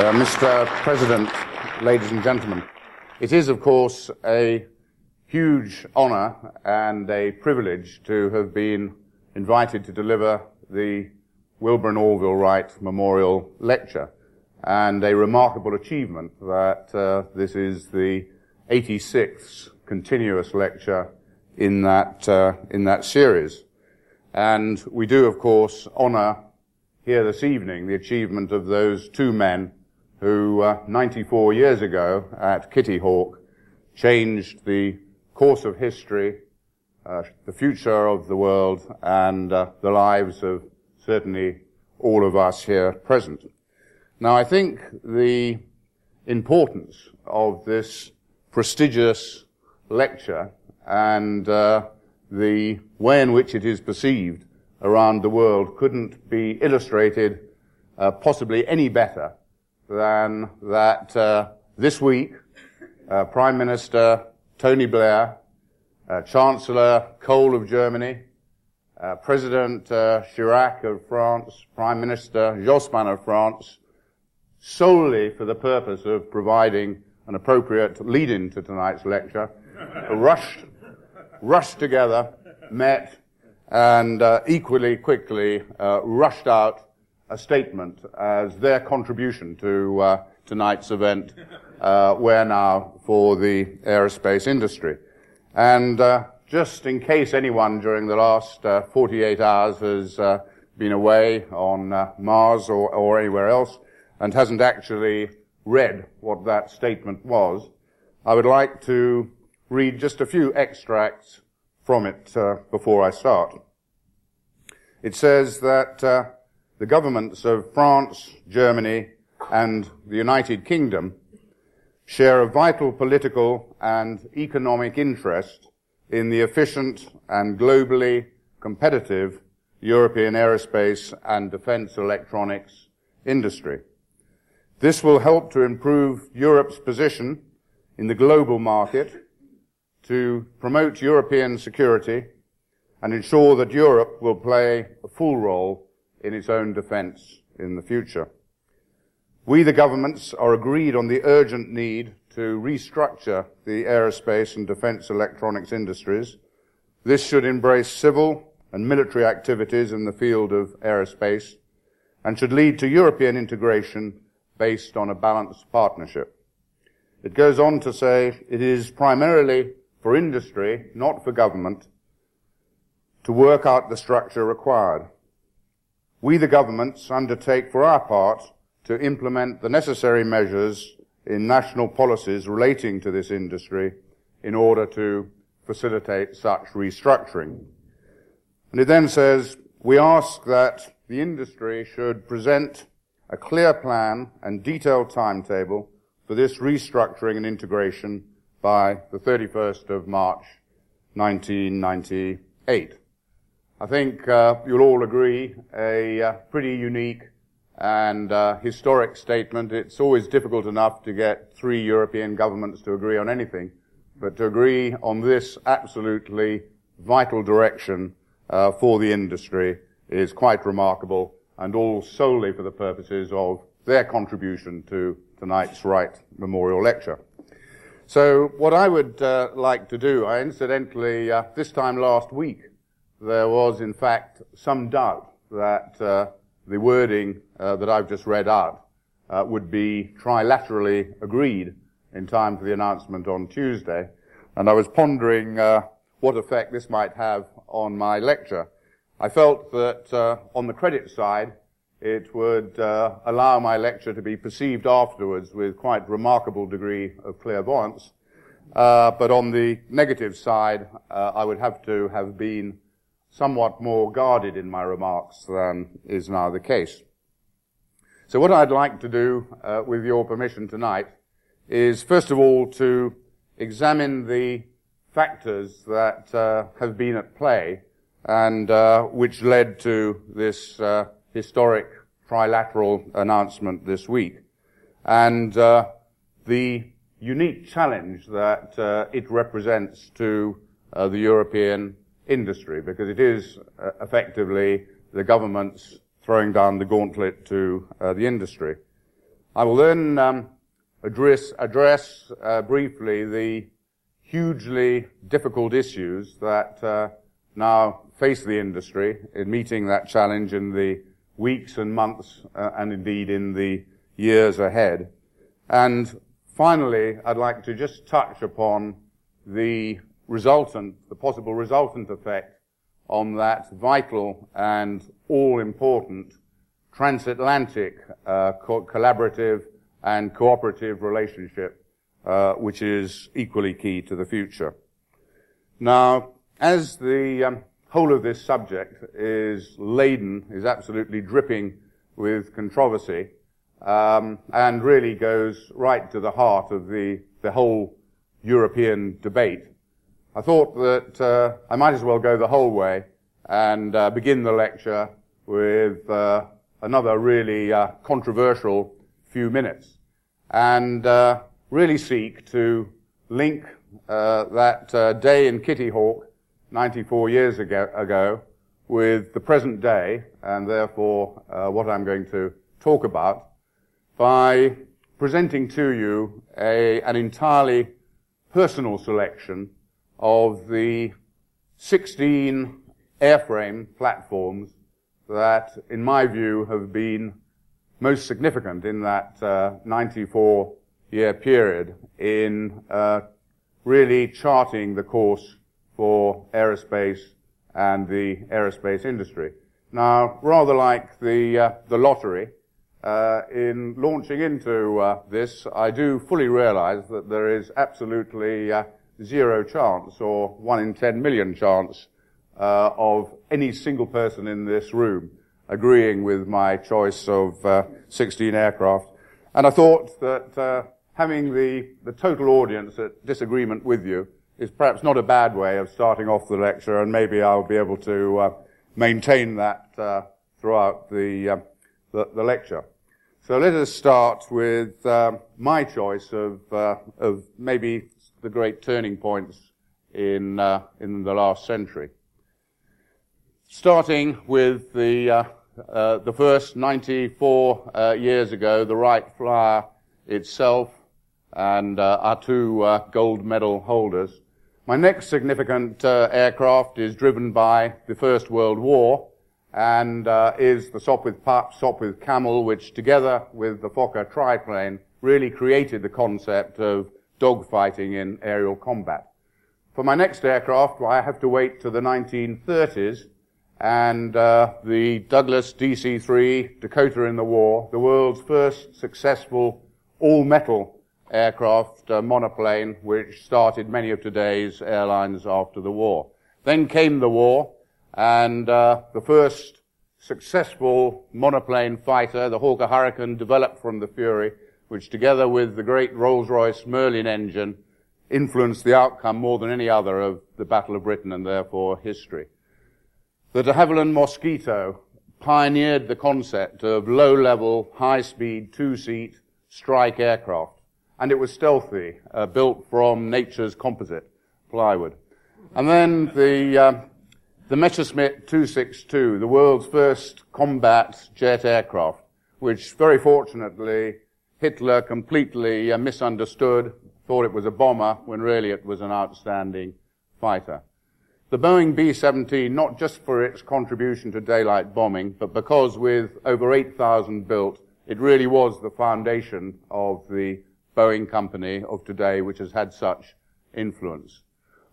Uh, Mr. President, ladies and gentlemen, it is, of course, a huge honor and a privilege to have been invited to deliver the Wilbur and Orville Wright Memorial Lecture, and a remarkable achievement that uh, this is the 86th continuous lecture in that uh, in that series. And we do, of course, honor here this evening the achievement of those two men who, uh, 94 years ago at Kitty Hawk, changed the course of history, uh, the future of the world, and uh, the lives of certainly all of us here present. Now, I think the importance of this prestigious lecture and uh, the way in which it is perceived around the world couldn't be illustrated uh, possibly any better than that uh, this week uh, Prime Minister Tony Blair, uh, Chancellor Kohl of Germany, uh, President uh, Chirac of France, Prime Minister Jospin of France, solely for the purpose of providing an appropriate lead-in to tonight's lecture, rushed, rushed together, met, and uh, equally quickly rushed out a statement as their contribution to uh, tonight's event, uh, where now for the aerospace industry. And uh, just in case anyone during the last uh, 48 hours has uh, been away on uh, Mars or, or anywhere else and hasn't actually read what that statement was, I would like to read just a few extracts from it before I start. It says that the governments of France, Germany, and the United Kingdom share a vital political and economic interest in the efficient and globally competitive European aerospace and defense electronics industry. This will help to improve Europe's position in the global market, to promote European security, and ensure that Europe will play a full role in its own defense in the future. We, the governments, are agreed on the urgent need to restructure the aerospace and defense electronics industries. This should embrace civil and military activities in the field of aerospace and should lead to European integration based on a balanced partnership. It goes on to say it is primarily for industry, not for government, to work out the structure required. We, the governments, undertake for our part to implement the necessary measures in national policies relating to this industry in order to facilitate such restructuring. And it then says, we ask that the industry should present a clear plan and detailed timetable for this restructuring and integration by the 31st of March 1998. I think uh, you'll all agree a uh, pretty unique and uh, historic statement. It's always difficult enough to get three European governments to agree on anything, but to agree on this absolutely vital direction uh, for the industry is quite remarkable, and all solely for the purposes of their contribution to tonight's Wright Memorial Lecture. So what I would uh, like to do, I incidentally, uh, this time last week, there was in fact some doubt that uh, the wording uh, that I've just read out uh, would be trilaterally agreed in time for the announcement on Tuesday. And I was pondering uh, what effect this might have on my lecture. I felt that uh, on the credit side, it would uh, allow my lecture to be perceived afterwards with quite remarkable degree of clairvoyance. but on the negative side, I would have to have been somewhat more guarded in my remarks than is now the case. So what I'd like to do, uh, with your permission tonight, is first of all to examine the factors that uh, have been at play and uh, which led to this uh, historic trilateral announcement this week, and uh, the unique challenge that uh, it represents to the European industry because it is uh, effectively the government's throwing down the gauntlet to uh, the industry. I will then um, address, address uh, briefly the hugely difficult issues that uh, now face the industry in meeting that challenge in the weeks and months uh, and indeed in the years ahead. And finally, I'd like to just touch upon the resultant, the possible resultant effect on that vital and all important transatlantic uh, co- collaborative and cooperative relationship, uh, which is equally key to the future. Now, as the um, whole of this subject is laden, is absolutely dripping with controversy, um, and really goes right to the heart of the, the whole European debate, I thought that uh, I might as well go the whole way and uh, begin the lecture with uh, another really uh, controversial few minutes and uh, really seek to link uh, that day in Kitty Hawk 94 years ago, ago, with the present day and therefore what I'm going to talk about by presenting to you a, an entirely personal selection of the 16 airframe platforms that, in my view, have been most significant in that uh, 94 year period in uh, really charting the course for aerospace and the aerospace industry. Now, rather like the uh, the lottery, uh, in launching into uh, this, I do fully realise that there is absolutely uh, zero chance, or one in ten million chance, of any single person in this room agreeing with my choice of uh, 16 aircraft. And I thought that uh, having the, the total audience at disagreement with you is perhaps not a bad way of starting off the lecture, and maybe I'll be able to uh, maintain that uh, throughout the, uh, the, the, lecture. So let us start with uh, my choice of, of maybe the great turning points in, in the last century starting with the uh, uh, the first 94 uh, years ago, the Wright Flyer itself and uh, our two uh, gold medal holders. My next significant uh, aircraft is driven by the First World War and is the Sopwith Pup, Sopwith Camel, which together with the Fokker triplane really created the concept of dogfighting in aerial combat. For my next aircraft, I have to wait to the 1930s and uh, the Douglas DC-3 Dakota in the war, the world's first successful all-metal aircraft uh, monoplane, which started many of today's airlines after the war. Then came the war, and uh, the first successful monoplane fighter, the Hawker Hurricane, developed from the Fury, which together with the great Rolls-Royce Merlin engine, influenced the outcome more than any other of the Battle of Britain and therefore history. The de Havilland Mosquito pioneered the concept of low-level, high-speed, two-seat strike aircraft. And it was stealthy, uh, built from nature's composite, plywood. And then the, uh, the Messerschmitt 262, the world's first combat jet aircraft, which very fortunately Hitler completely uh, misunderstood, thought it was a bomber, when really it was an outstanding fighter. The Boeing B-17, not just for its contribution to daylight bombing, but because with over 8,000 built, it really was the foundation of the Boeing company of today, which has had such influence.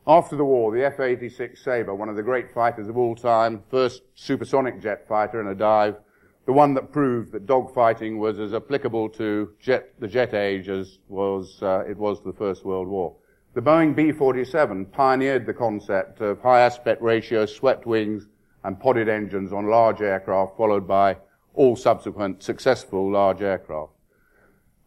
After the war, the F-86 Sabre, one of the great fighters of all time, first supersonic jet fighter in a dive, the one that proved that dogfighting was as applicable to jet, the jet age as was, uh, it was to the First World War. The Boeing B-47 pioneered the concept of high aspect ratio swept wings and podded engines on large aircraft, followed by all subsequent successful large aircraft.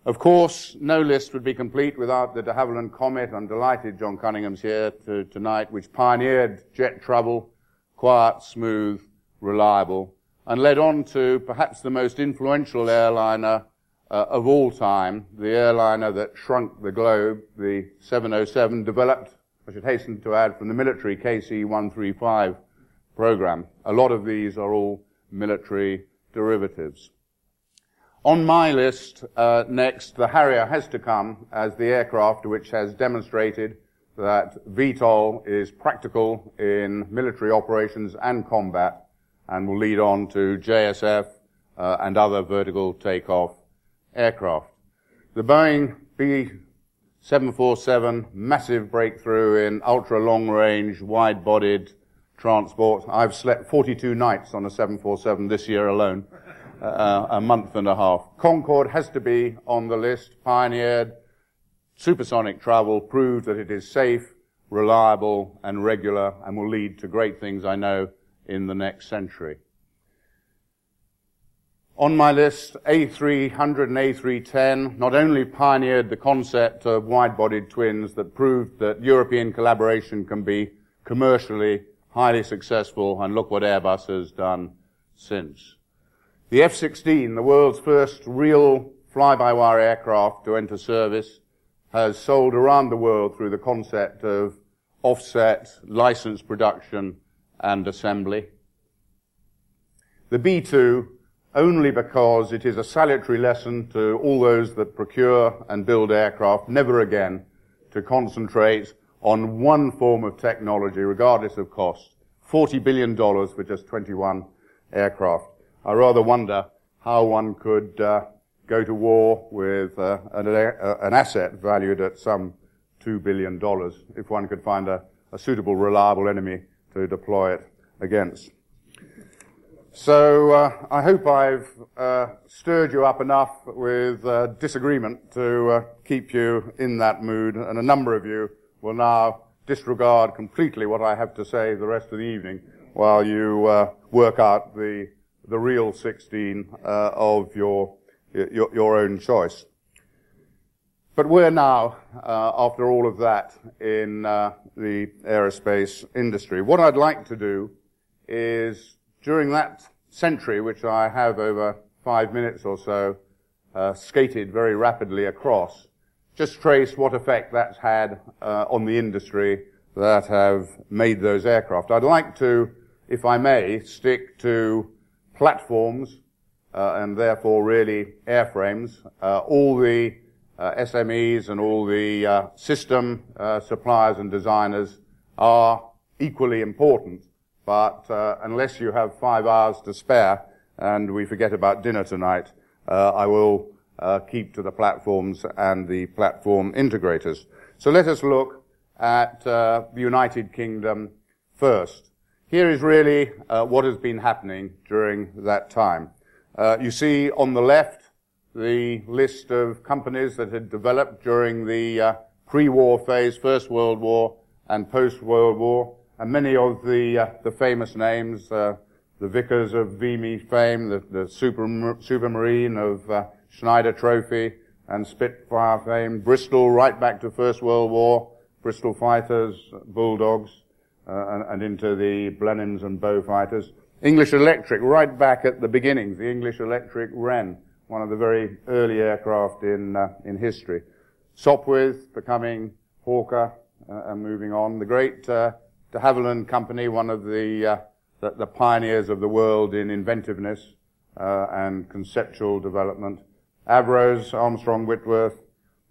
Of course, no list would be complete without the de Havilland Comet. I'm delighted John Cunningham's here to, tonight, which pioneered jet travel, quiet, smooth, reliable, and led on to perhaps the most influential airliner uh, of all time, the airliner that shrunk the globe, the 707, developed, I should hasten to add, from the military KC-135 program. A lot of these are all military derivatives. On my list, uh, next, the Harrier has to come as the aircraft which has demonstrated that VTOL is practical in military operations and combat and will lead on to JSF uh, and other vertical takeoff aircraft. The Boeing B747, massive breakthrough in ultra long range, wide bodied transport. I've slept 42 nights on a 747 this year alone, uh, a month and a half. Concorde has to be on the list, pioneered supersonic travel, proved that it is safe, reliable, and regular, and will lead to great things, I know, in the next century. On my list, A300 and A310 not only pioneered the concept of wide-bodied twins that proved that European collaboration can be commercially highly successful, and look what Airbus has done since. The F-16, the world's first real fly-by-wire aircraft to enter service, has sold around the world through the concept of offset, license production, and assembly. The B-2 only because it is a salutary lesson to all those that procure and build aircraft never again to concentrate on one form of technology regardless of cost. $40 billion for just 21 aircraft. I rather wonder how one could uh, go to war with uh, an, uh, an, asset valued at some $2 billion if one could find a, a suitable, reliable enemy to deploy it against. So uh, I hope I've uh, stirred you up enough with uh, disagreement to uh, keep you in that mood, and a number of you will now disregard completely what I have to say the rest of the evening while you uh, work out the the real 16 uh, of your, your, your own choice. But we're now, after all of that, in the aerospace industry. What I'd like to do is during that century, which I have over five minutes or so uh, skated very rapidly across, just trace what effect that's had uh, on the industry that have made those aircraft. I'd like to, if I may, stick to platforms uh, and therefore really airframes. Uh, all the uh, SMEs and all the uh, system suppliers and designers are equally important but uh, unless you have five hours to spare, and we forget about dinner tonight, uh, I will uh, keep to the platforms and the platform integrators. So let us look at uh, the United Kingdom first. Here is really uh, what has been happening during that time. Uh, you see on the left the list of companies that had developed during the pre-war phase, First World War and post-World War and many of the uh, the famous names, uh, the Vickers of Vimy fame, the, the Super, Supermarine of uh, Schneider Trophy and Spitfire fame, Bristol right back to First World War, Bristol fighters, Bulldogs, uh, and, and, into the Blenheims and Beaufighters. English Electric right back at the beginnings, the English Electric Wren, one of the very early aircraft in uh, in history. Sopwith becoming Hawker uh, and moving on. The great de Havilland Company, one of the, uh, the, the, pioneers of the world in inventiveness uh, and conceptual development. Avros, Armstrong Whitworth,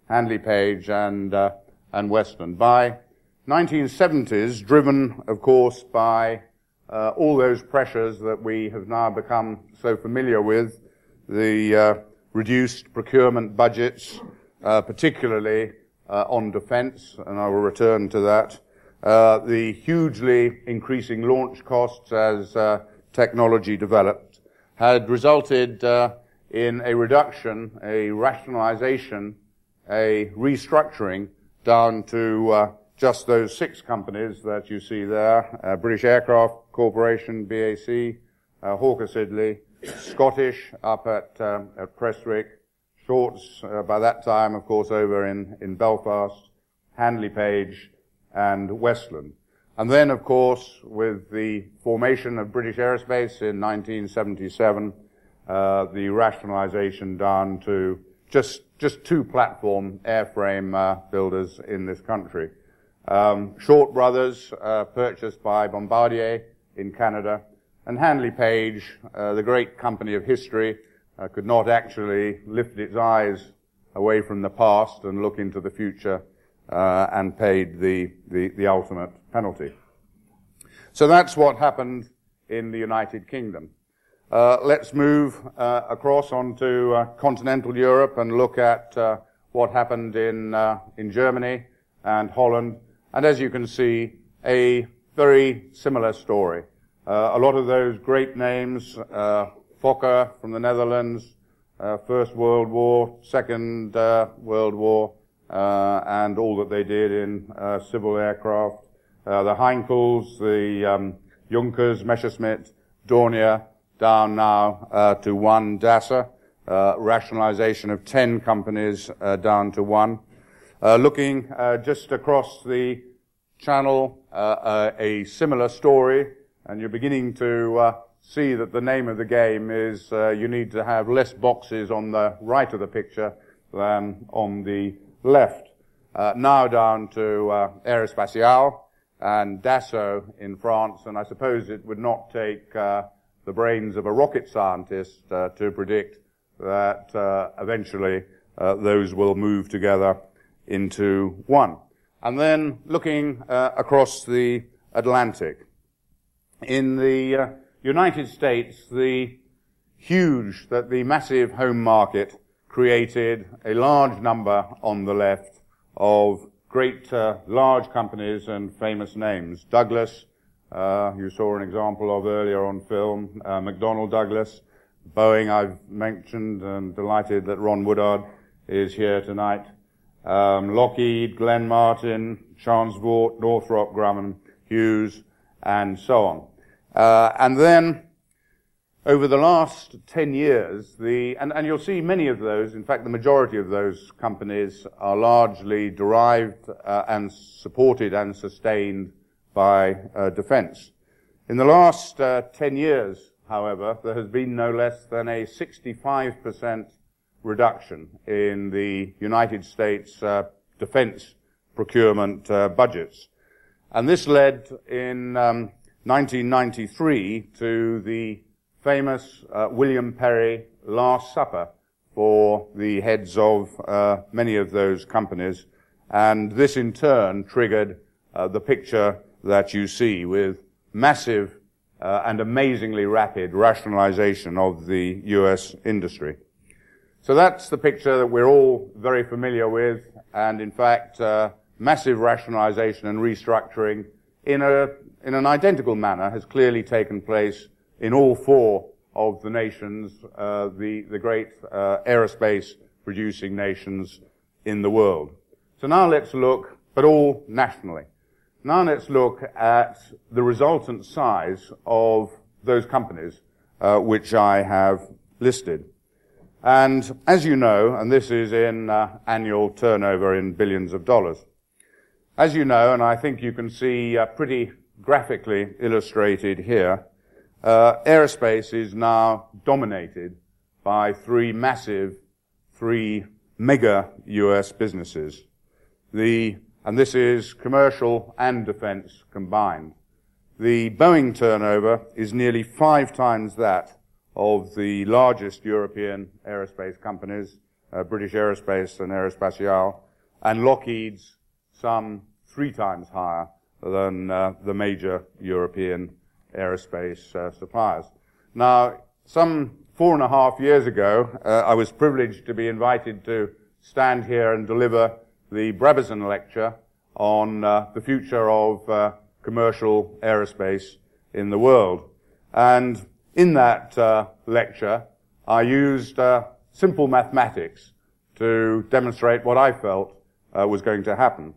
Handley Page, and, uh, and Westland. By 1970s, driven, of course, by uh, all those pressures that we have now become so familiar with, the uh, reduced procurement budgets, uh, particularly on defense, and I will return to that, uh, the hugely increasing launch costs as uh, technology developed had resulted uh, in a reduction, a rationalization, a restructuring down to uh, just those six companies that you see there, uh, British Aircraft Corporation, BAC, Hawker Siddeley, Scottish up at, um, at Prestwick, Shorts by that time, of course, over in, in Belfast, Handley Page, and Westland. And then, of course, with the formation of British Aerospace in 1977, uh, the rationalization down to just just two platform airframe uh, builders in this country. Um, Short Brothers, uh, purchased by Bombardier in Canada, and Handley Page, uh, the great company of history, uh, could not actually lift its eyes away from the past and look into the future uh, and paid the, the, the, ultimate penalty. So that's what happened in the United Kingdom. Uh, let's move uh, across onto uh, continental Europe and look at uh, what happened in, in Germany and Holland. And as you can see, a very similar story. A lot of those great names, Fokker from the Netherlands, uh, First World War, Second uh, World War, uh, and all that they did in uh, civil aircraft. Uh, the Heinkels, the um, Junkers, Messerschmitt, Dornier, down now uh, to one DASA. rationalization of ten companies down to one. looking just across the channel, a similar story, and you're beginning to see that the name of the game is uh, you need to have less boxes on the right of the picture than on the left. Uh, now down to uh, Aerospatiale and Dassault in France, and I suppose it would not take uh, the brains of a rocket scientist uh, to predict that uh, eventually uh, those will move together into one. And then looking across the Atlantic, in the United States, the huge, that the massive home market created a large number on the left of great uh, large companies and famous names. Douglas, uh, you saw an example of earlier on film, uh, McDonnell Douglas, Boeing I've mentioned and delighted that Ron Woodard is here tonight. Um, Lockheed, Glenn Martin, Chance Vought, Northrop Grumman, Hughes, and so on. Uh, and then, over the last 10 years, the, and, and, you'll see many of those, in fact, the majority of those companies are largely derived uh, and supported and sustained by uh, defense. In the last uh, 10 years, however, there has been no less than a 65% reduction in the United States uh, defense procurement uh, budgets. And this led in um, 1993 to the famous uh, William Perry Last Supper for the heads of uh, many of those companies. And this in turn triggered uh, the picture that you see with massive uh, and amazingly rapid rationalization of the U.S. industry. So that's the picture that we're all very familiar with, and in fact, uh, massive rationalization and restructuring in a in an identical manner has clearly taken place in all four of the nations, uh, the, the great uh, aerospace producing nations in the world. So now let's look, but all nationally. Now let's look at the resultant size of those companies uh, which I have listed. And as you know, and this is in uh, annual turnover in billions of dollars, as you know, and I think you can see uh, pretty graphically illustrated here, uh, aerospace is now dominated by three massive, three mega US businesses. The, and this is commercial and defense combined. The Boeing turnover is nearly five times that of the largest European aerospace companies, uh, British Aerospace and Aerospatiale, and Lockheed's some three times higher than uh, the major European aerospace uh, suppliers. Now, some four and a half years ago, uh, I was privileged to be invited to stand here and deliver the Brabazon lecture on uh, the future of uh, commercial aerospace in the world. And in that uh, lecture, I used simple mathematics to demonstrate what I felt was going to happen.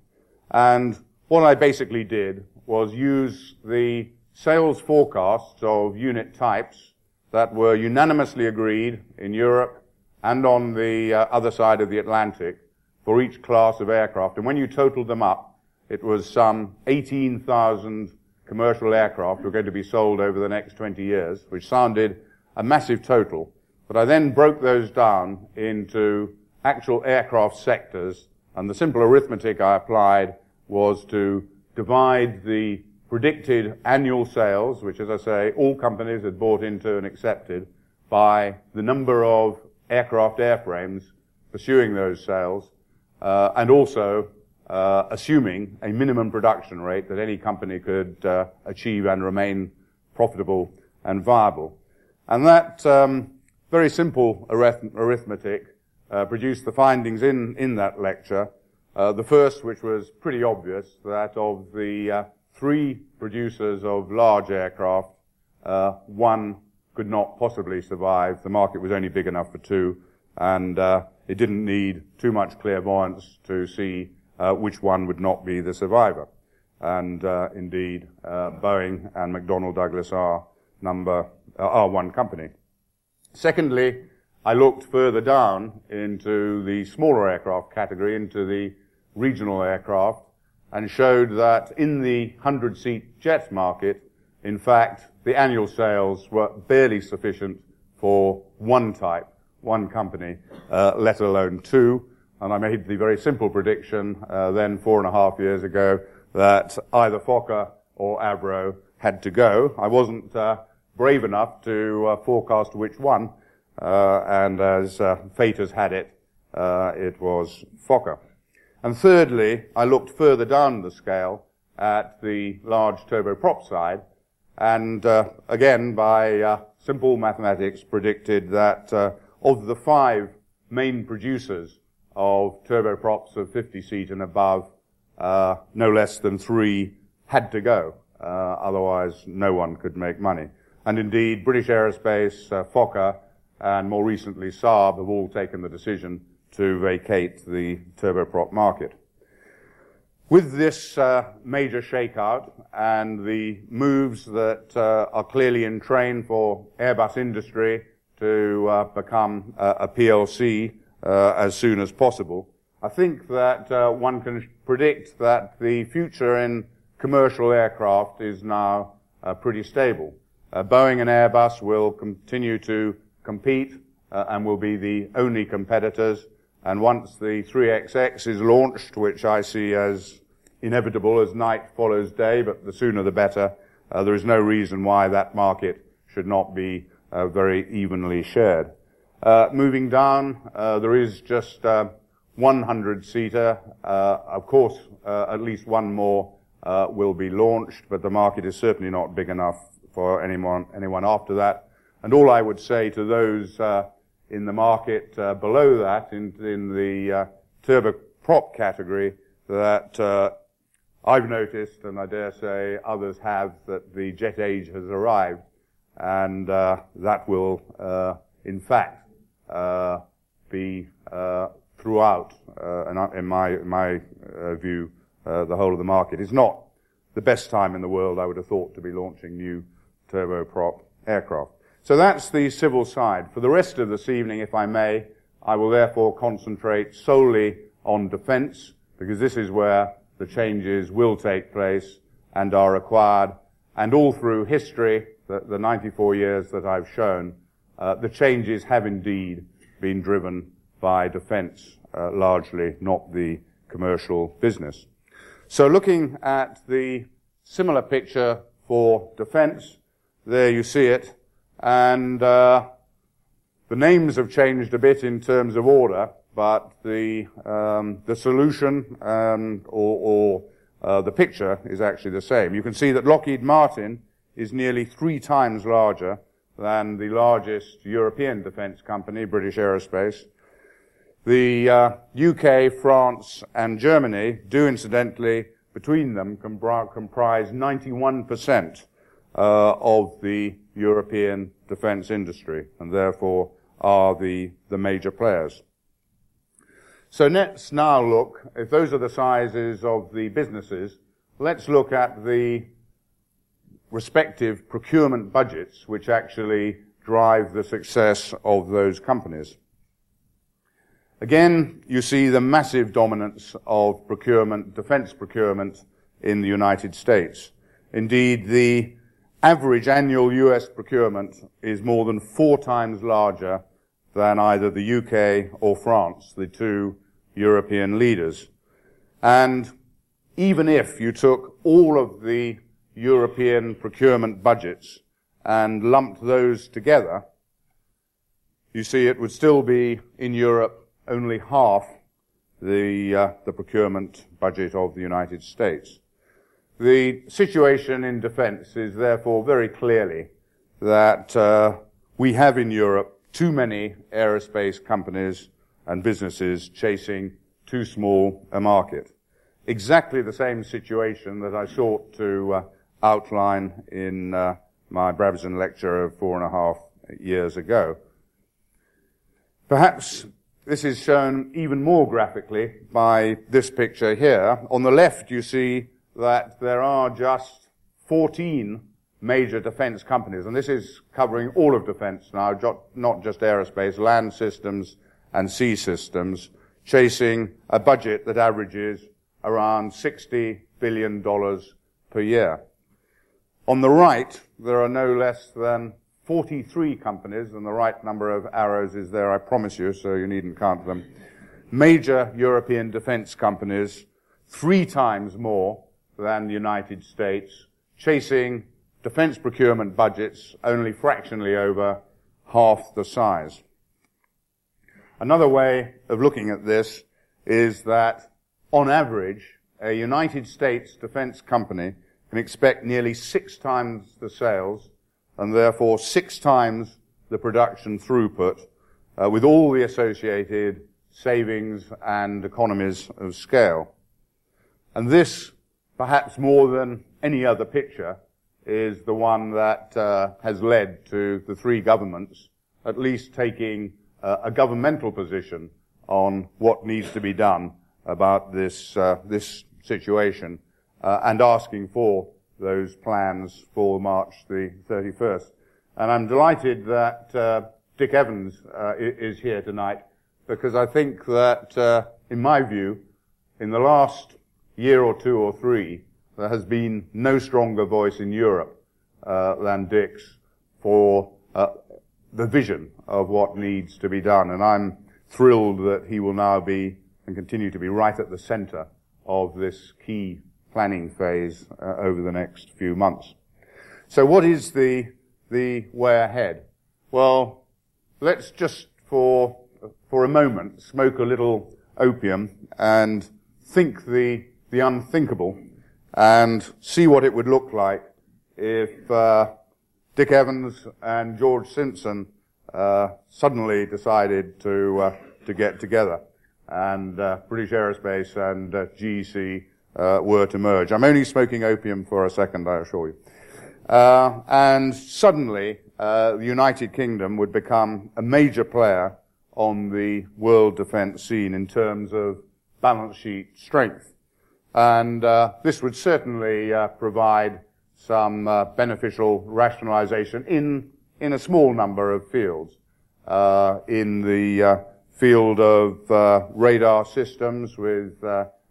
And what I basically did was use the sales forecasts of unit types that were unanimously agreed in Europe and on the uh, other side of the Atlantic for each class of aircraft. And when you totaled them up, it was some 18,000 commercial aircraft were going to be sold over the next 20 years, which sounded a massive total. But I then broke those down into actual aircraft sectors, and the simple arithmetic I applied was to divide the predicted annual sales, which as I say, all companies had bought into and accepted, by the number of aircraft airframes pursuing those sales, uh, and also uh, assuming a minimum production rate that any company could uh, achieve and remain profitable and viable. And that um, very simple arith- arithmetic uh, produced the findings in, in that lecture. Uh, the first, which was pretty obvious, that of the uh, three producers of large aircraft, uh, one could not possibly survive. The market was only big enough for two, and uh, it didn't need too much clairvoyance to see uh, which one would not be the survivor. And indeed, Boeing and McDonnell Douglas are number are one company. Secondly, I looked further down into the smaller aircraft category, into the regional aircraft, and showed that in the 100 seat jet market, in fact, the annual sales were barely sufficient for one type, one company, uh, let alone two. And I made the very simple prediction uh, then four and a half years ago that either Fokker or Avro had to go. I wasn't uh, brave enough to uh, forecast which one, uh, and as uh, fate has had it, it was Fokker. And thirdly, I looked further down the scale at the large turboprop side, and uh, again, by uh, simple mathematics, predicted that uh, of the five main producers of turboprops of 50 seat and above, no less than three had to go. otherwise, no one could make money. And indeed, British Aerospace, Fokker, and more recently Saab have all taken the decision to vacate the turboprop market. With this uh, major shakeout and the moves that uh, are clearly in train for Airbus Industrie to uh, become a PLC uh, as soon as possible, I think that uh, one can predict that the future in commercial aircraft is now uh, pretty stable. Boeing and Airbus will continue to compete and will be the only competitors and once the 3XX is launched, which I see as inevitable as night follows day, but the sooner the better, uh, there is no reason why that market should not be uh, very evenly shared. Uh, moving down, uh, there is just 100-seater. Uh, uh, of course, at least one more will be launched, but the market is certainly not big enough for anyone, anyone after that. And all I would say to those in the market uh, below that, in, in the uh, turboprop category, that uh, I've noticed, and I dare say others have, that the jet age has arrived, and uh, that will, uh, in fact, uh, be throughout, in my, in my view, the whole of the market. It's not the best time in the world, I would have thought, to be launching new turboprop aircraft. So that's the civil side. For the rest of this evening, if I may, I will therefore concentrate solely on defense, because this is where the changes will take place and are required. And all through history, the, the 94 years that I've shown, uh, the changes have indeed been driven by defense, uh, largely, not the commercial business. So looking at the similar picture for defense, there you see it and uh, the names have changed a bit in terms of order, but the um, the solution um, or, or uh, the picture is actually the same. You can see that Lockheed Martin is nearly three times larger than the largest European defense company, British Aerospace. The uh, UK, France, and Germany do incidentally, between them, comprise 91% uh, of the European defense industry and therefore are the, the major players. So let's now look, if those are the sizes of the businesses, let's look at the respective procurement budgets which actually drive the success of those companies. Again, you see the massive dominance of procurement, defense procurement in the United States. Indeed, the average annual US procurement is more than four times larger than either the UK or France, the two European leaders. And even if you took all of the European procurement budgets and lumped those together, you see it would still be in Europe only half the, uh, the procurement budget of the United States. The situation in defense is therefore very clearly that uh, we have in Europe too many aerospace companies and businesses chasing too small a market. Exactly the same situation that I sought to uh, outline in uh, my Brabazon lecture of four and a half years ago. Perhaps this is shown even more graphically by this picture here. On the left, you see that there are just 14 major defense companies, and this is covering all of defense now, not just aerospace, land systems and sea systems, chasing a budget that averages around $60 billion per year. On the right, there are no less than 43 companies, and the right number of arrows is there, I promise you, so you needn't count them. Major European defense companies, three times more than the United States, chasing defense procurement budgets only fractionally over half the size. Another way of looking at this is that, on average, a United States defense company can expect nearly six times the sales and therefore six times the production throughput uh, with all the associated savings and economies of scale. And this, perhaps more than any other picture, is the one that uh, has led to the three governments at least taking uh, a governmental position on what needs to be done about this uh, this situation uh, and asking for those plans for March the 31st. And I'm delighted that uh, Dick Evans uh, is here tonight because I think that, in my view, in the last year or two or three, there has been no stronger voice in Europe uh, than Dick's for uh, the vision of what needs to be done. And I'm thrilled that he will now be and continue to be right at the center of this key planning phase uh, over the next few months. So what is the, the way ahead? Well, let's just for, for a moment smoke a little opium and think the, the unthinkable and see what it would look like if uh, Dick Evans and George Simpson uh, suddenly decided to uh, to get together, and uh, British Aerospace and uh, GEC uh, were to merge. I'm only smoking opium for a second, I assure you. And suddenly, uh, the United Kingdom would become a major player on the world defense scene in terms of balance sheet strength. And uh, this would certainly uh, provide some uh, beneficial rationalization in, in a small number of fields. in the field of radar systems with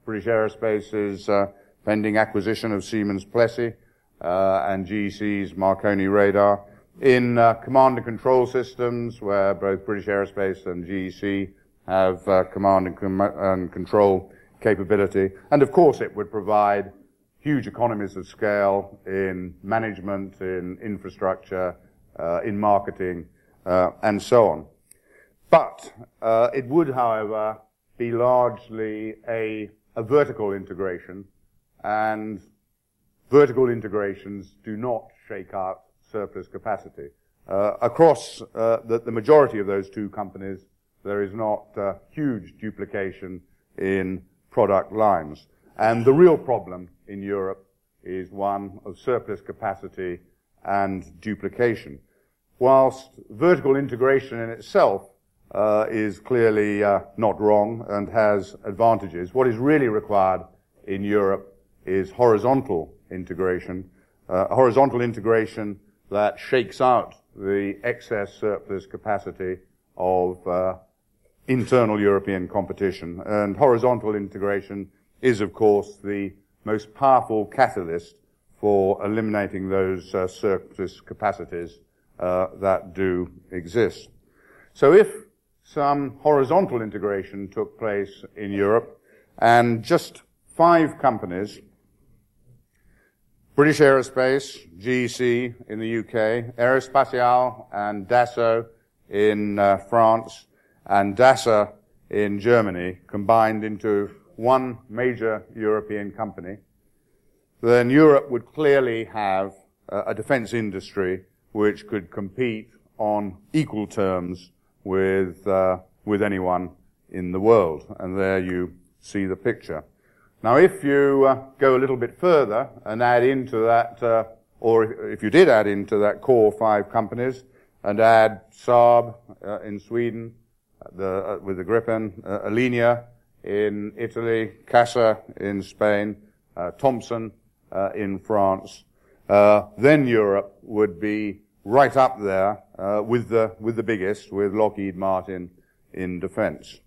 British Aerospace's uh, pending acquisition of Siemens Plessey uh, and GEC's Marconi radar. In uh, command and control systems, where both British Aerospace and GEC have uh, command and, com- and control capability. And of course, it would provide huge economies of scale in management, in infrastructure, uh, in marketing, uh, and so on. But uh, it would, however, be largely a a vertical integration, and vertical integrations do not shake out surplus capacity. Uh, across uh, the, the, majority of those two companies, there is not uh, huge duplication in product lines. And the real problem in Europe is one of surplus capacity and duplication. Whilst vertical integration in itself uh, is clearly uh, not wrong and has advantages. What is really required in Europe is horizontal integration, uh, horizontal integration that shakes out the excess surplus capacity of uh, internal European competition. And horizontal integration is, of course, the most powerful catalyst for eliminating those uh, surplus capacities uh, that do exist. So if some horizontal integration took place in Europe, and just five companies, British Aerospace, GEC in the UK, Aerospatiale, and Dassault in uh, France and DASA in Germany combined into one major European company, then Europe would clearly have a defense industry which could compete on equal terms with, uh, with anyone in the world. And there you see the picture. Now, if you uh, go a little bit further and add into that, uh, or if you did add into that core five companies and add Saab uh, in Sweden, the, uh, with the Gripen, uh, Alenia in Italy, CASA in Spain, uh, Thomson in France, then Europe would be right up there with the with the biggest, with Lockheed Martin in defence.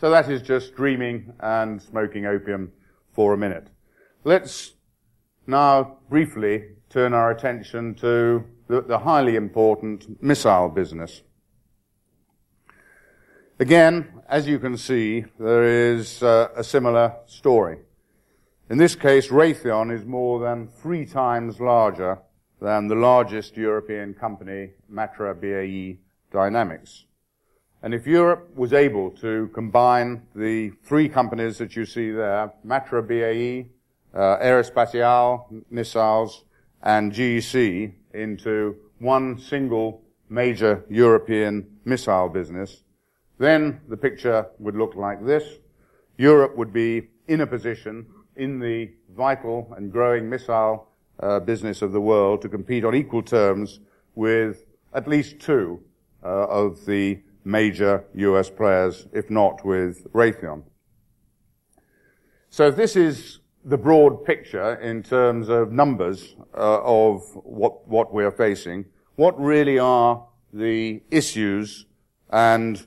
So that is just dreaming and smoking opium for a minute. Let's now briefly turn our attention to the, the highly important missile business. Again, as you can see, there is uh, a similar story. In this case, Raytheon is more than three times larger than the largest European company, Matra BAE Dynamics. And if Europe was able to combine the three companies that you see there, Matra BAE, uh, Aerospatiale, Missiles, and GEC, into one single major European missile business, then the picture would look like this. Europe would be in a position in the vital and growing missile uh, business of the world to compete on equal terms with at least two uh, of the major US players, if not with Raytheon. So this is the broad picture in terms of numbers uh, of what, what we're facing. What really are the issues and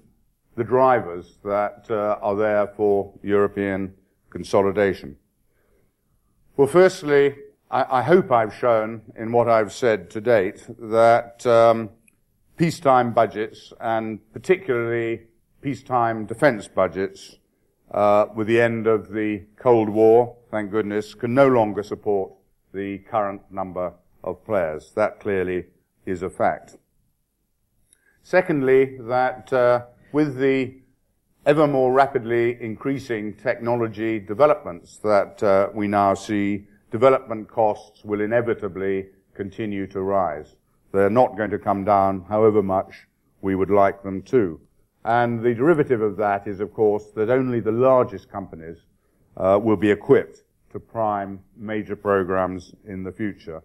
the drivers that uh, are there for European consolidation? Well, firstly, I, I, hope I've shown in what I've said to date that um, peacetime budgets and particularly peacetime defense budgets uh, with the end of the Cold War, thank goodness, can no longer support the current number of players. That clearly is a fact. Secondly, that uh, with the ever more rapidly increasing technology developments that uh, we now see, development costs will inevitably continue to rise. They're not going to come down however much we would like them to. And the derivative of that is, of course, that only the largest companies uh, will be equipped to prime major programs in the future.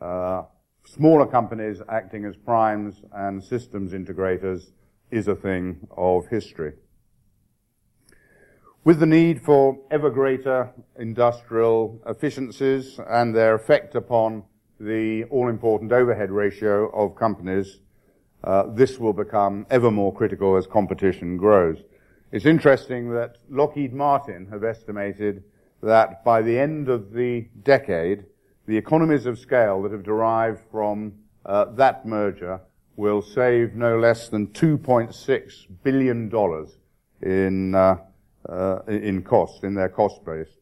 Uh, smaller companies acting as primes and systems integrators is a thing of history. With the need for ever greater industrial efficiencies and their effect upon the all-important overhead ratio of companies, uh, this will become ever more critical as competition grows. It's interesting that Lockheed Martin have estimated that by the end of the decade, the economies of scale that have derived from uh, that merger will save no less than $2.6 billion in, uh, uh, in cost, in their cost base.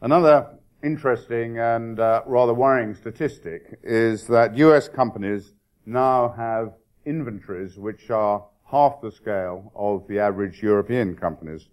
Another interesting and uh, rather worrying statistic is that US companies now have inventories which are half the scale of the average European companies.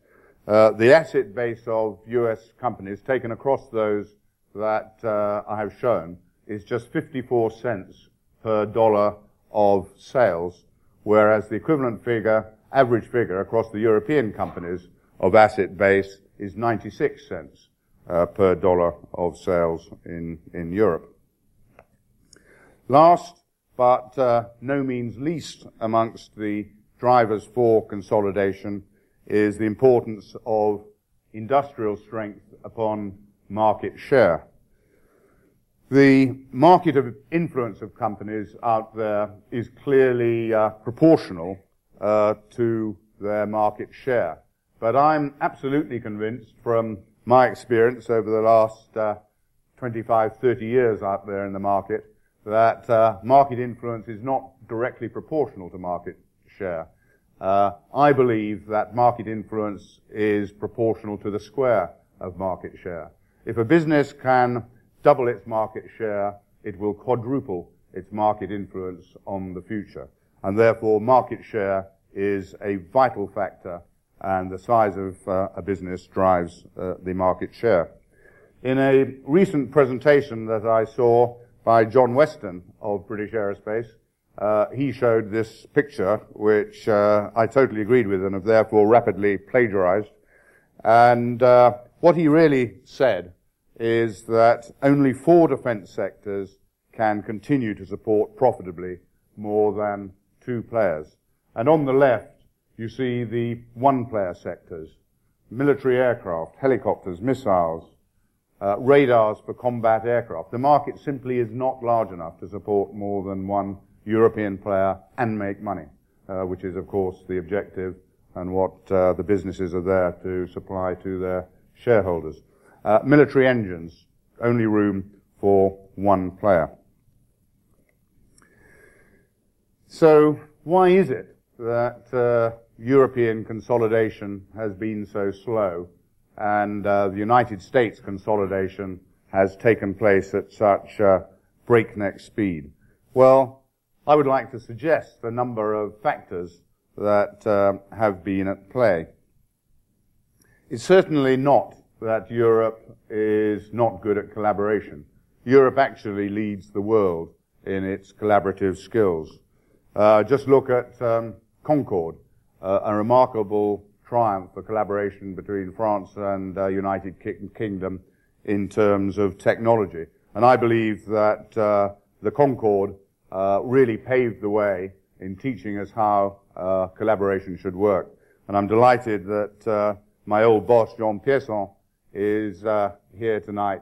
Uh, the asset base of US companies taken across those that uh, I have shown is just 54 cents per dollar of sales, whereas the equivalent figure, average figure across the European companies of asset base is 96 cents uh, per dollar of sales in, in Europe. Last, but uh, no means least amongst the drivers for consolidation is the importance of industrial strength upon market share. The market of influence of companies out there is clearly uh, proportional uh, to their market share. But I'm absolutely convinced from my experience over the last uh, 25, 30 years out there in the market that uh, market influence is not directly proportional to market share. Uh, I believe that market influence is proportional to the square of market share. If a business can double its market share, it will quadruple its market influence on the future. and therefore market share is a vital factor, and the size of uh, a business drives uh, the market share. In a recent presentation that I saw by John Weston of British Aerospace, uh, he showed this picture, which uh, I totally agreed with and have therefore rapidly plagiarized. And uh, what he really said is that only four defense sectors can continue to support profitably more than two players. And on the left, you see the one-player sectors, military aircraft, helicopters, missiles, uh, radars for combat aircraft. The market simply is not large enough to support more than one European player and make money, uh, which is, of course, the objective and what uh, the businesses are there to supply to their shareholders. Uh, military engines, only room for one player. So why is it that uh, European consolidation has been so slow and uh, the United States consolidation has taken place at such uh, breakneck speed? Well, I would like to suggest a number of factors that uh, have been at play. It's certainly not that Europe is not good at collaboration. Europe actually leads the world in its collaborative skills. Uh, just look at um, Concorde, uh, a remarkable triumph for collaboration between France and uh, United Ki- Kingdom in terms of technology. And I believe that uh, the Concorde uh, really paved the way in teaching us how uh, collaboration should work. And I'm delighted that my old boss, Jean Pierson, is here tonight,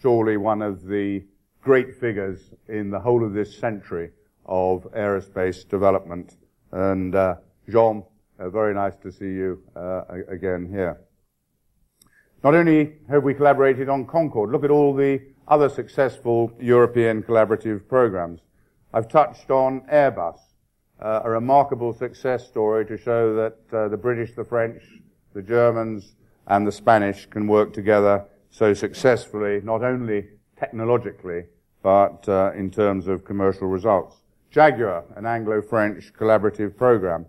surely one of the great figures in the whole of this century of aerospace development. And uh, Jean, uh, very nice to see you uh, again here. Not only have we collaborated on Concorde, look at all the other successful European collaborative programs. I've touched on Airbus, uh, a remarkable success story to show that uh, the British, the French, the Germans, and the Spanish can work together so successfully, not only technologically, but uh, in terms of commercial results. Jaguar, an Anglo-French collaborative program.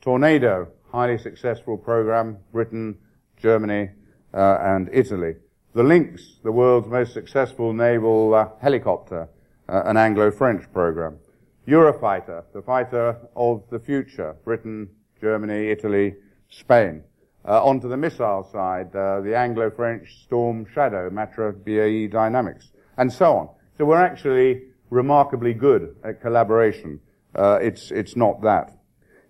Tornado, highly successful program, Britain, Germany, uh, and Italy. The Lynx, the world's most successful naval uh, helicopter, uh, an Anglo-French program. Eurofighter, the fighter of the future, Britain, Germany, Italy, Spain. Uh, onto the missile side, uh, the Anglo-French Storm Shadow, Matra BAE Dynamics, and so on. So we're actually remarkably good at collaboration. Uh, it's, it's not that.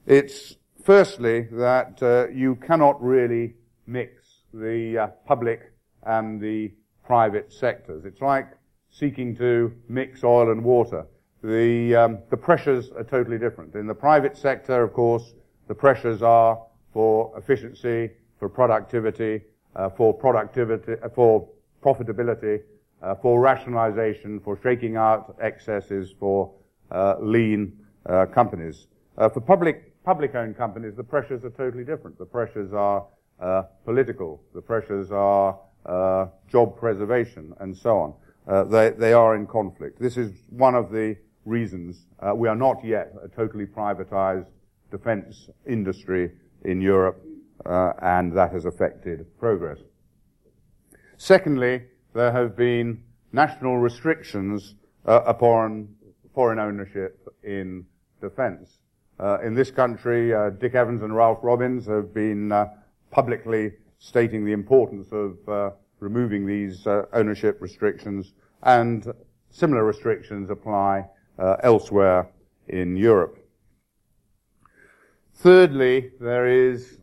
It's firstly that uh, you cannot really mix the uh, public and the private sectors. It's like seeking to mix oil and water. The, um, the pressures are totally different. In the private sector, of course, the pressures are for efficiency, for productivity, uh, for productivity, uh, for profitability, uh, for rationalization, for shaking out excesses, for uh, lean uh, companies. Uh, for public public-owned companies, the pressures are totally different. The pressures are political. The pressures are job preservation, and so on. they they are in conflict. This is one of the reasons we are not yet a totally privatized defense industry in Europe, and that has affected progress. Secondly, there have been national restrictions uh, upon foreign ownership in defense. Uh, in this country, uh, Dick Evans and Ralph Robins have been uh, publicly stating the importance of uh, removing these uh, ownership restrictions, and similar restrictions apply elsewhere in Europe. Thirdly, there is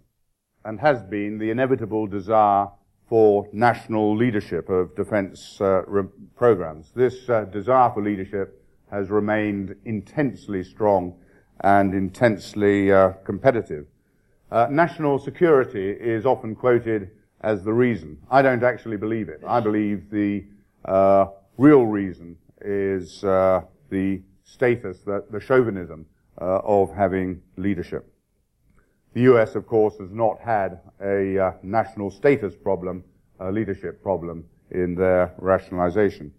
and has been the inevitable desire for national leadership of defense uh, re- programs. This uh, desire for leadership has remained intensely strong and intensely uh, competitive. Uh, national security is often quoted as the reason. I don't actually believe it. I believe the uh, real reason is uh, the status, the, the chauvinism of having leadership. The US, of course, has not had a uh, national status problem, a leadership problem in their rationalization.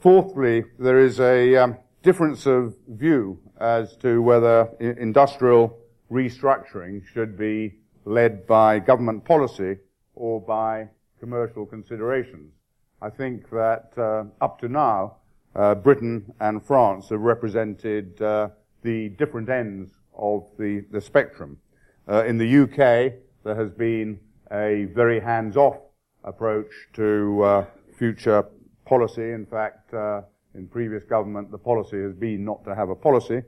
Fourthly, there is a um, difference of view as to whether industrial restructuring should be led by government policy or by commercial considerations. I think that uh, up to now, uh, Britain and France have represented uh, the different ends of the, the spectrum. Uh, in the UK, there has been a very hands-off approach to uh, future policy. In fact, uh, in previous government, the policy has been not to have a policy.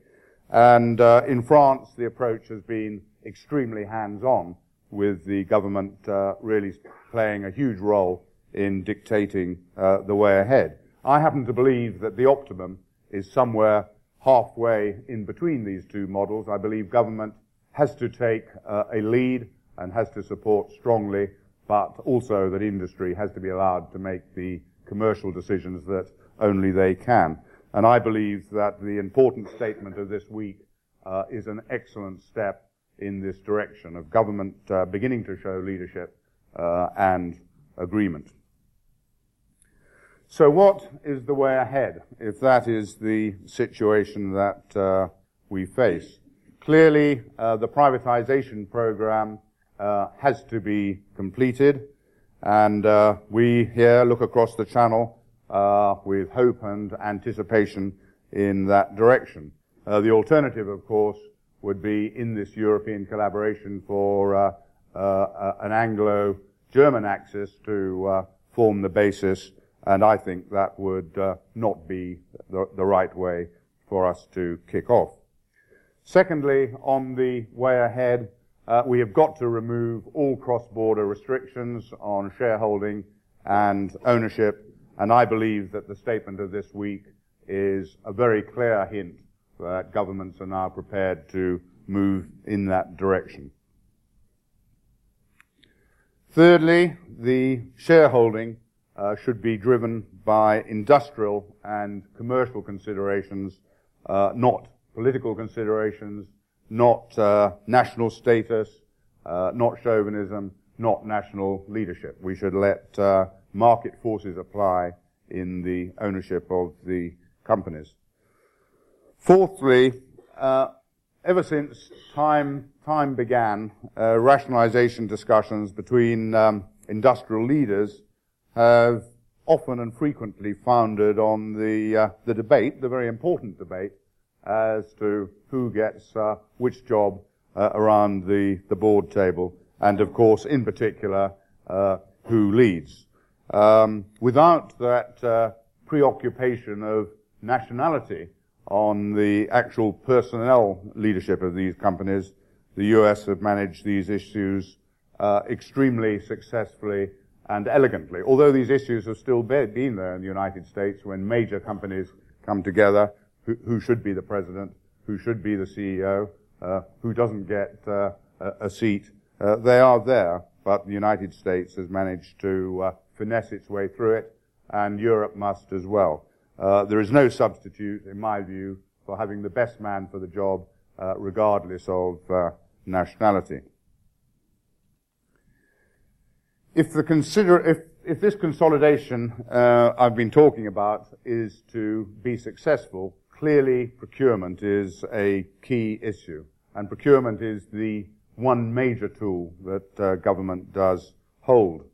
And uh, in France, the approach has been extremely hands-on, with the government uh, really playing a huge role in dictating uh, the way ahead. I happen to believe that the optimum is somewhere halfway in between these two models. I believe government has to take uh, a lead and has to support strongly, but also that industry has to be allowed to make the commercial decisions that only they can. And I believe that the important statement of this week uh, is an excellent step in this direction of government uh, beginning to show leadership uh, and agreement. So what is the way ahead if that is the situation that uh, we face? Clearly, uh, the privatization program uh, has to be completed, and we here look across the channel uh, with hope and anticipation in that direction. Uh, the alternative, of course, would be in this European collaboration for uh, uh, uh an Anglo-German axis to uh, form the basis, and I think that would not be the, the, right way for us to kick off. Secondly, on the way ahead, we have got to remove all cross-border restrictions on shareholding and ownership and I believe that the statement of this week is a very clear hint that governments are now prepared to move in that direction. Thirdly, the shareholding uh, should be driven by industrial and commercial considerations, uh, not political considerations, not uh, national status, uh, not chauvinism, not national leadership. We should let uh, market forces apply in the ownership of the companies. Fourthly, uh, ever since time time began, uh, rationalization discussions between um, industrial leaders have often and frequently founded on the uh, the debate, the very important debate, as to who gets uh, which job uh, around the the board table, and of course, in particular, uh, who leads. Um, without that uh, preoccupation of nationality on the actual personnel leadership of these companies, the US have managed these issues uh, extremely successfully and elegantly. Although these issues have still been there in the United States when major companies come together, who, should be the president, who should be the CEO, uh, who doesn't get uh, a seat, uh, they are there, but the United States has managed to uh, finesse its way through it, and Europe must as well. Uh, there is no substitute, in my view, for having the best man for the job, uh, regardless of nationality. If consider if if this consolidation uh, I've been talking about is to be successful, clearly procurement is a key issue, and procurement is the one major tool that uh, government does hold.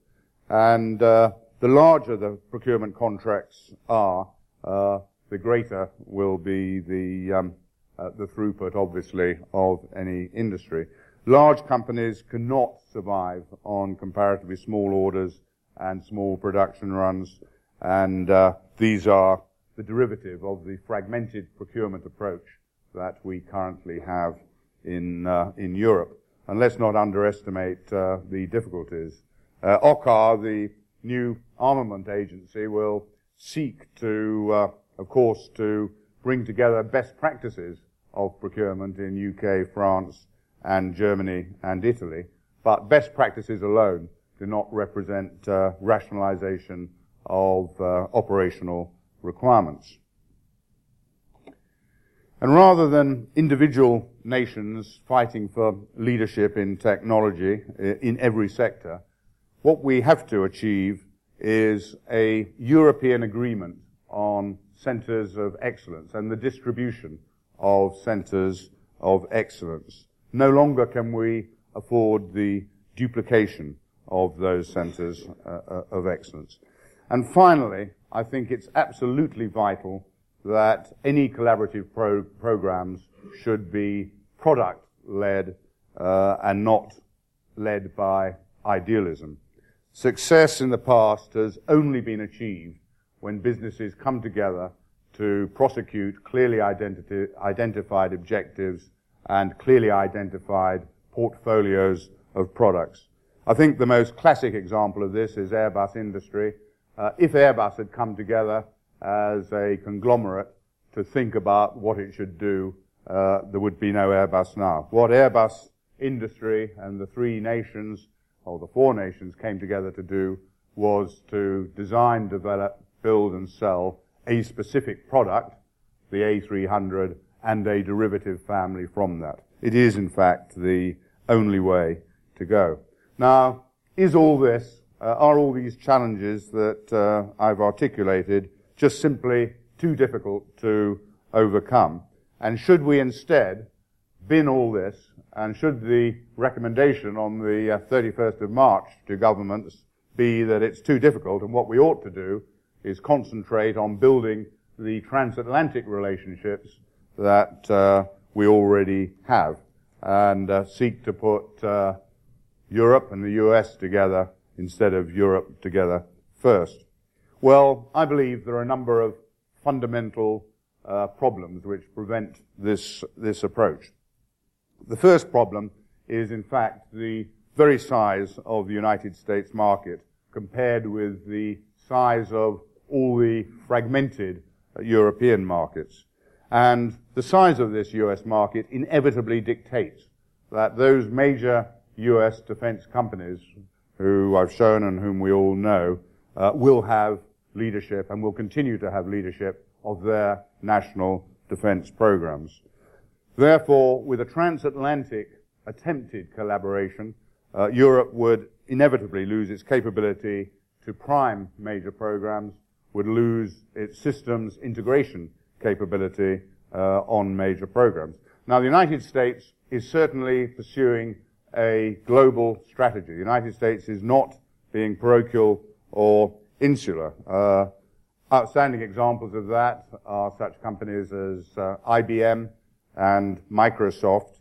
And uh, the larger the procurement contracts are, uh, the greater will be the um, uh, the throughput, obviously, of any industry. Large companies cannot survive on comparatively small orders and small production runs, and uh, these are the derivative of the fragmented procurement approach that we currently have in uh, in Europe. And let's not underestimate uh, the difficulties uh, OCCAR, the new armament agency, will seek to, uh, of course, to bring together best practices of procurement in UK, France, and Germany and Italy. But best practices alone do not represent uh, rationalization of uh, operational requirements. And rather than individual nations fighting for leadership in technology uh, in every sector, what we have to achieve is a European agreement on centers of excellence and the distribution of centers of excellence. No longer can we afford the duplication of those centers uh, of excellence. And finally, I think it's absolutely vital that any collaborative pro- programs should be product led uh, and not led by idealism. Success in the past has only been achieved when businesses come together to prosecute clearly identi- identified objectives and clearly identified portfolios of products. I think the most classic example of this is Airbus Industrie. Uh, if Airbus had come together as a conglomerate to think about what it should do, uh, there would be no Airbus now. What Airbus Industrie and the three nations, or the four nations, came together to do was to design, develop, build and sell a specific product, the A300, and a derivative family from that. It is, in fact, the only way to go. Now, is all this, uh, are all these challenges that uh, I've articulated just simply too difficult to overcome? And should we instead bin all this, and should the recommendation on the uh, 31st of March to governments be that it's too difficult and what we ought to do is concentrate on building the transatlantic relationships that uh, we already have and uh, seek to put uh, Europe and the US together instead of Europe together first. Well, I believe there are a number of fundamental uh, problems which prevent this this approach. The first problem is, in fact, the very size of the United States market compared with the size of all the fragmented uh, European markets. And the size of this US market inevitably dictates that those major US defense companies who I've shown and whom we all know uh, will have leadership and will continue to have leadership of their national defense programs. Therefore, with a transatlantic attempted collaboration, uh, Europe would inevitably lose its capability to prime major programs would lose its systems integration capability uh, on major programs. Now, the United States is certainly pursuing a global strategy. The United States is not being parochial or insular. Uh, outstanding examples of that are such companies as uh, IBM and Microsoft.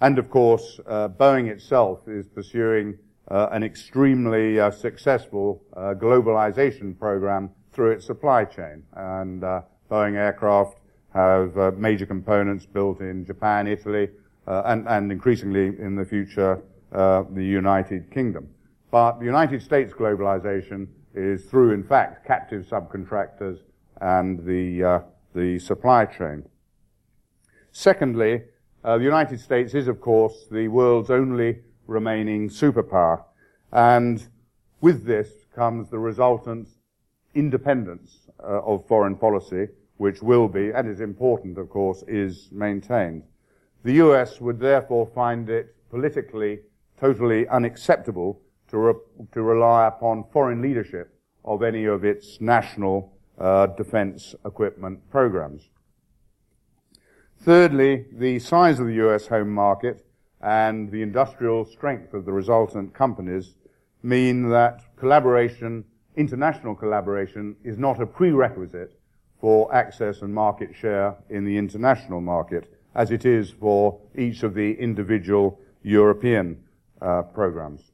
And of course, uh, Boeing itself is pursuing uh, an extremely uh, successful uh, globalization program through its supply chain. And Boeing aircraft have major components built in Japan, Italy, uh, and, and, increasingly in the future, uh, the United Kingdom. But the United States globalization is through, in fact, captive subcontractors and the, uh, the supply chain. Secondly, uh, the United States is, of course, the world's only remaining superpower. And with this comes the resultant independence uh, of foreign policy, which will be, and is important, of course, is maintained. The US would therefore find it politically totally unacceptable to, re- to rely upon foreign leadership of any of its national uh, defense equipment programs. Thirdly, the size of the US home market and the industrial strength of the resultant companies mean that collaboration international collaboration is not a prerequisite for access and market share in the international market, as it is for each of the individual European uh, programs.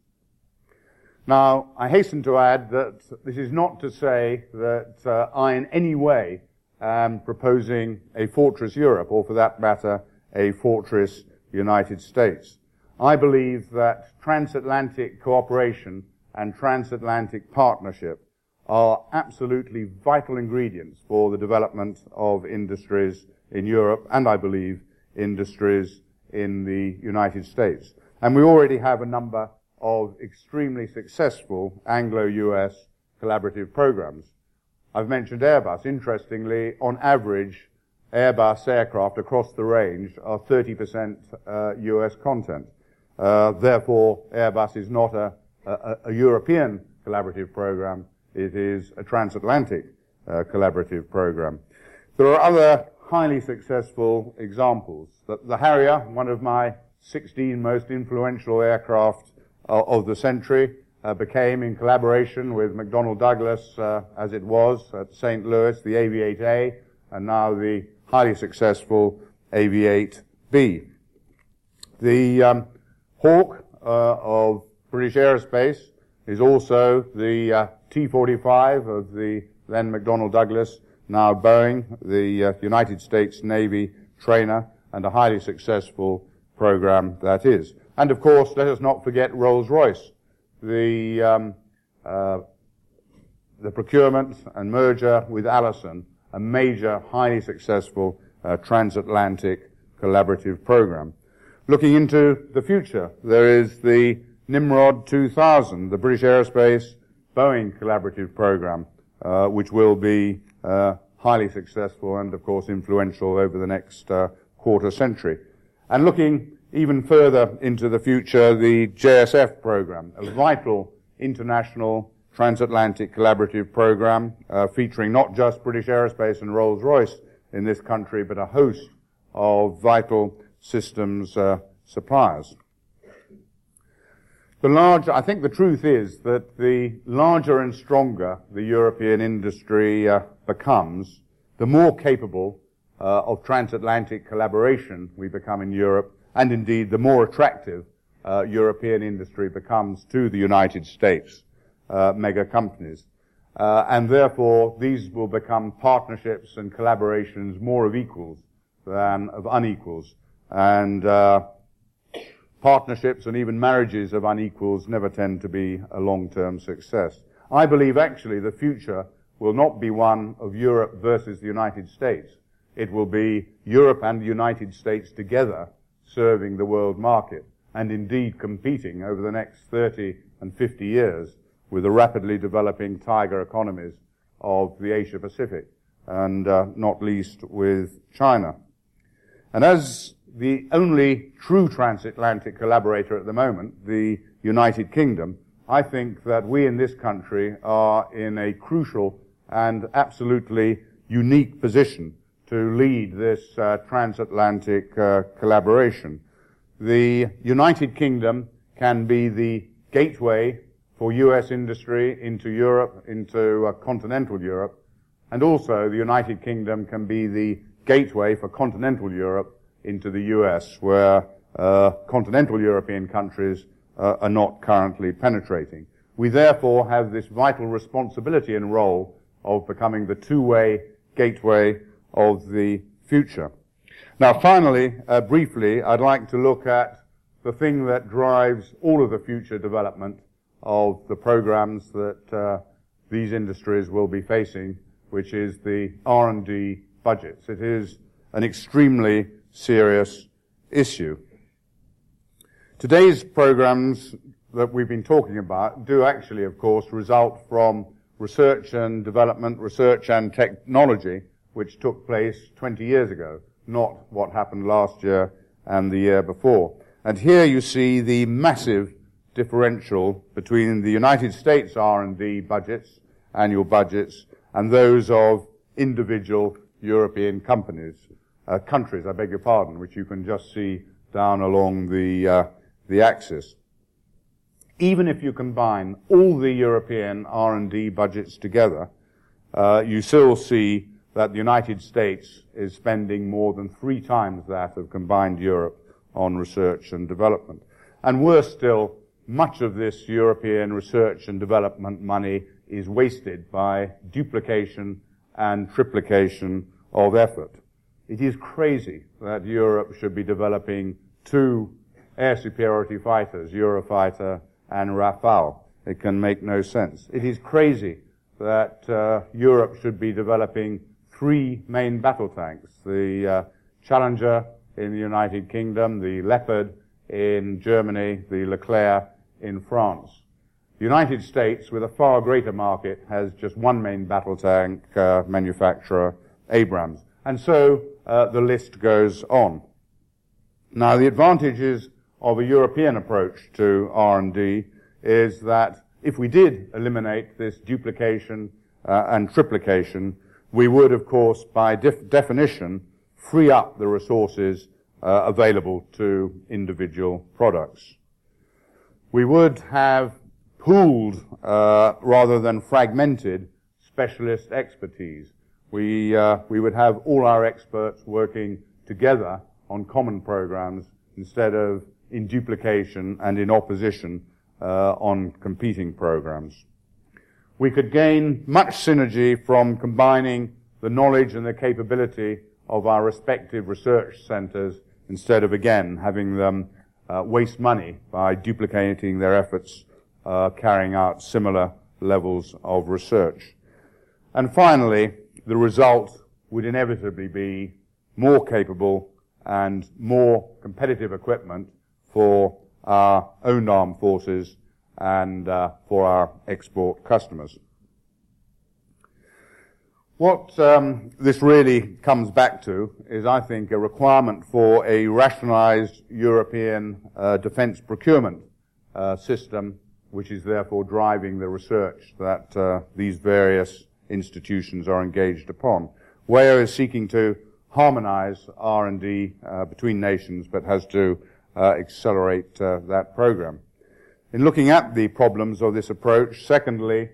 Now, I hasten to add that this is not to say that uh, I in any way am proposing a fortress Europe, or for that matter, a fortress United States. I believe that transatlantic cooperation and transatlantic partnership are absolutely vital ingredients for the development of industries in Europe and I believe industries in the United States. And we already have a number of extremely successful Anglo-US collaborative programs. I've mentioned Airbus. Interestingly, on average, Airbus aircraft across the range are 30% uh, US content. Uh, therefore, Airbus is not a a, a European collaborative program. It is a transatlantic uh, collaborative program. There are other highly successful examples. The, the Harrier, one of my 16 most influential aircraft uh, of the century, uh, became, in collaboration with McDonnell Douglas, uh, as it was at St. Louis, the AV-8A, and now the highly successful AV-8B. The um, Hawk uh, of British Aerospace is also the uh, T-45 of the then McDonnell Douglas, now Boeing, the uh, United States Navy trainer, and a highly successful program that is. And of course, let us not forget Rolls-Royce, the um, uh, the procurement and merger with Allison, a major, highly successful uh, transatlantic collaborative program. Looking into the future, there is the Nimrod 2000, the British Aerospace Boeing collaborative program, uh, which will be uh, highly successful and, of course, influential over the next uh, quarter century. And looking even further into the future, the JSF program, a vital international transatlantic collaborative program uh, featuring not just British Aerospace and Rolls-Royce in this country, but a host of vital systems uh, suppliers. The larger, I think the truth is that the larger and stronger the European industry uh, becomes, the more capable uh, of transatlantic collaboration we become in Europe, and indeed the more attractive uh, European industry becomes to the United States uh, mega companies. Uh, and therefore, these will become partnerships and collaborations more of equals than of unequals. And uh, partnerships and even marriages of unequals never tend to be a long-term success. I believe actually the future will not be one of Europe versus the United States. It will be Europe and the United States together serving the world market and indeed competing over the next 30 and 50 years with the rapidly developing tiger economies of the Asia Pacific and uh, not least with China. And as the only true transatlantic collaborator at the moment, the United Kingdom, I think that we in this country are in a crucial and absolutely unique position to lead this uh, transatlantic uh, collaboration. The United Kingdom can be the gateway for U.S. industry into Europe, into uh, continental Europe, and also the United Kingdom can be the gateway for continental Europe into the US, where uh, continental European countries uh, are not currently penetrating. We therefore have this vital responsibility and role of becoming the two-way gateway of the future. Now, finally, uh, briefly, I'd like to look at the thing that drives all of the future development of the programs that uh, these industries will be facing, which is the R&D budgets. It is an extremely serious issue. Today's programs that we've been talking about do actually, of course, result from research and development, research and technology, which took place 20 years ago, not what happened last year and the year before. And here you see the massive differential between the United States R&D budgets, annual budgets, and those of individual European companies uh, countries, I beg your pardon, which you can just see down along the, uh, the axis. Even if you combine all the European R&D budgets together, uh, you still see that the United States is spending more than three times that of combined Europe on research and development. And worse still, much of this European research and development money is wasted by duplication and triplication of effort. It is crazy that Europe should be developing two air superiority fighters, Eurofighter and Rafale. It can make no sense. It is crazy that uh, Europe should be developing three main battle tanks, the uh, Challenger in the United Kingdom, the Leopard in Germany, the Leclerc in France. The United States, with a far greater market, has just one main battle tank uh, manufacturer, Abrams. And so uh, the list goes on. Now, the advantages of a European approach to R&D is that if we did eliminate this duplication uh, and triplication, we would, of course, by def- definition, free up the resources uh, available to individual products. We would have pooled uh, rather than fragmented specialist expertise. We, uh, we would have all our experts working together on common programs instead of in duplication and in opposition uh, on competing programs. We could gain much synergy from combining the knowledge and the capability of our respective research centers instead of again having them uh, waste money by duplicating their efforts uh, carrying out similar levels of research. And finally, the result would inevitably be more capable and more competitive equipment for our own armed forces and uh, for our export customers. What um, this really comes back to is, I think, a requirement for a rationalized European uh, defense procurement uh, system, which is therefore driving the research that uh, these various institutions are engaged upon. WEA is seeking to harmonize R&D uh, between nations, but has to uh, accelerate uh, that program. In looking at the problems of this approach, secondly,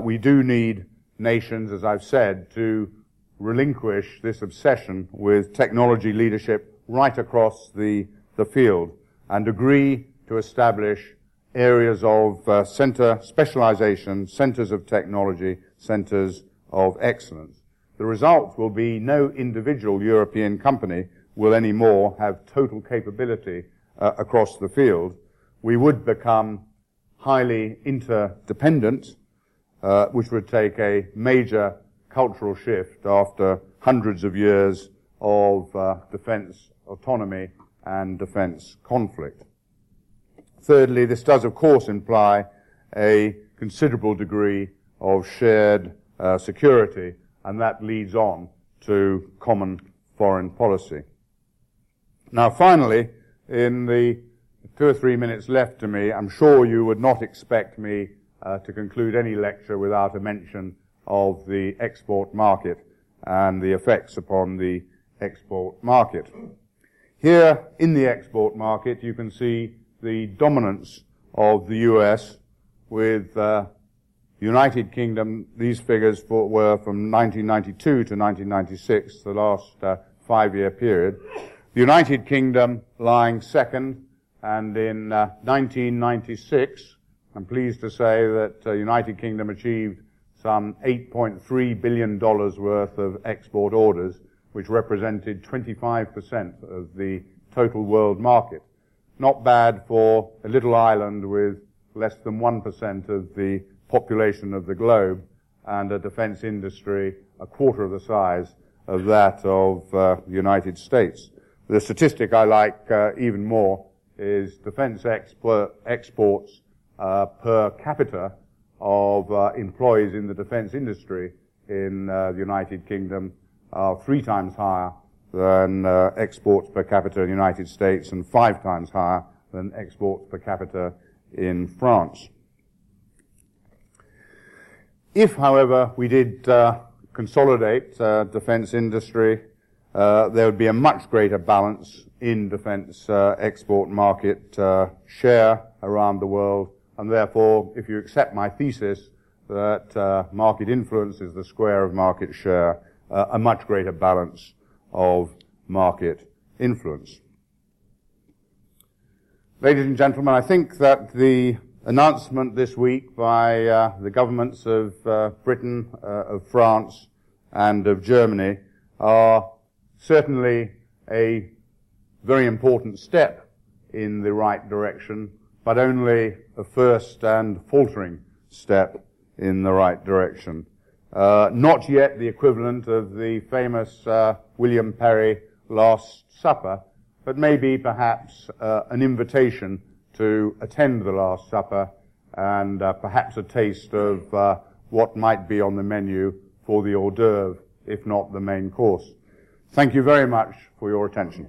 we do need nations, as I've said, to relinquish this obsession with technology leadership right across the, the field and agree to establish areas of uh, center specialization, centers of technology, centers of excellence. The result will be no individual European company will anymore have total capability uh, across the field. We would become highly interdependent uh, which would take a major cultural shift after hundreds of years of uh, defense autonomy and defense conflict. Thirdly, this does of course imply a considerable degree of shared uh, security, and that leads on to common foreign policy. Now finally, in the two or three minutes left to me, I'm sure you would not expect me uh, to conclude any lecture without a mention of the export market and the effects upon the export market. Here in the export market, you can see the dominance of the US with uh, United Kingdom. These figures for, were from 1992 to 1996, the last uh, five-year period. The United Kingdom lying second, and in 1996, uh, I'm pleased to say that uh, United Kingdom achieved some $8.3 billion worth of export orders, which represented 25% of the total world market. Not bad for a little island with less than 1% of the population of the globe and a defense industry a quarter of the size of that of uh, the United States. The statistic I like uh, even more is defense expo- exports uh, per capita of uh, employees in the defense industry in uh, the United Kingdom are three times higher than uh, exports per capita in the United States and five times higher than exports per capita in France. If, however, we did uh, consolidate uh, defense industry, there would be a much greater balance in defense export market share around the world and therefore, if you accept my thesis that uh, market influence is the square of market share, uh, a much greater balance of market influence. Ladies and gentlemen, I think that the announcement this week by uh, the governments of uh, Britain, uh, of France, and of Germany are certainly a very important step in the right direction but only a first and faltering step in the right direction. Uh, not yet the equivalent of the famous uh, William Perry Last Supper, but maybe perhaps uh, an invitation to attend the Last Supper and uh, perhaps a taste of uh, what might be on the menu for the hors d'oeuvre, if not the main course. Thank you very much for your attention.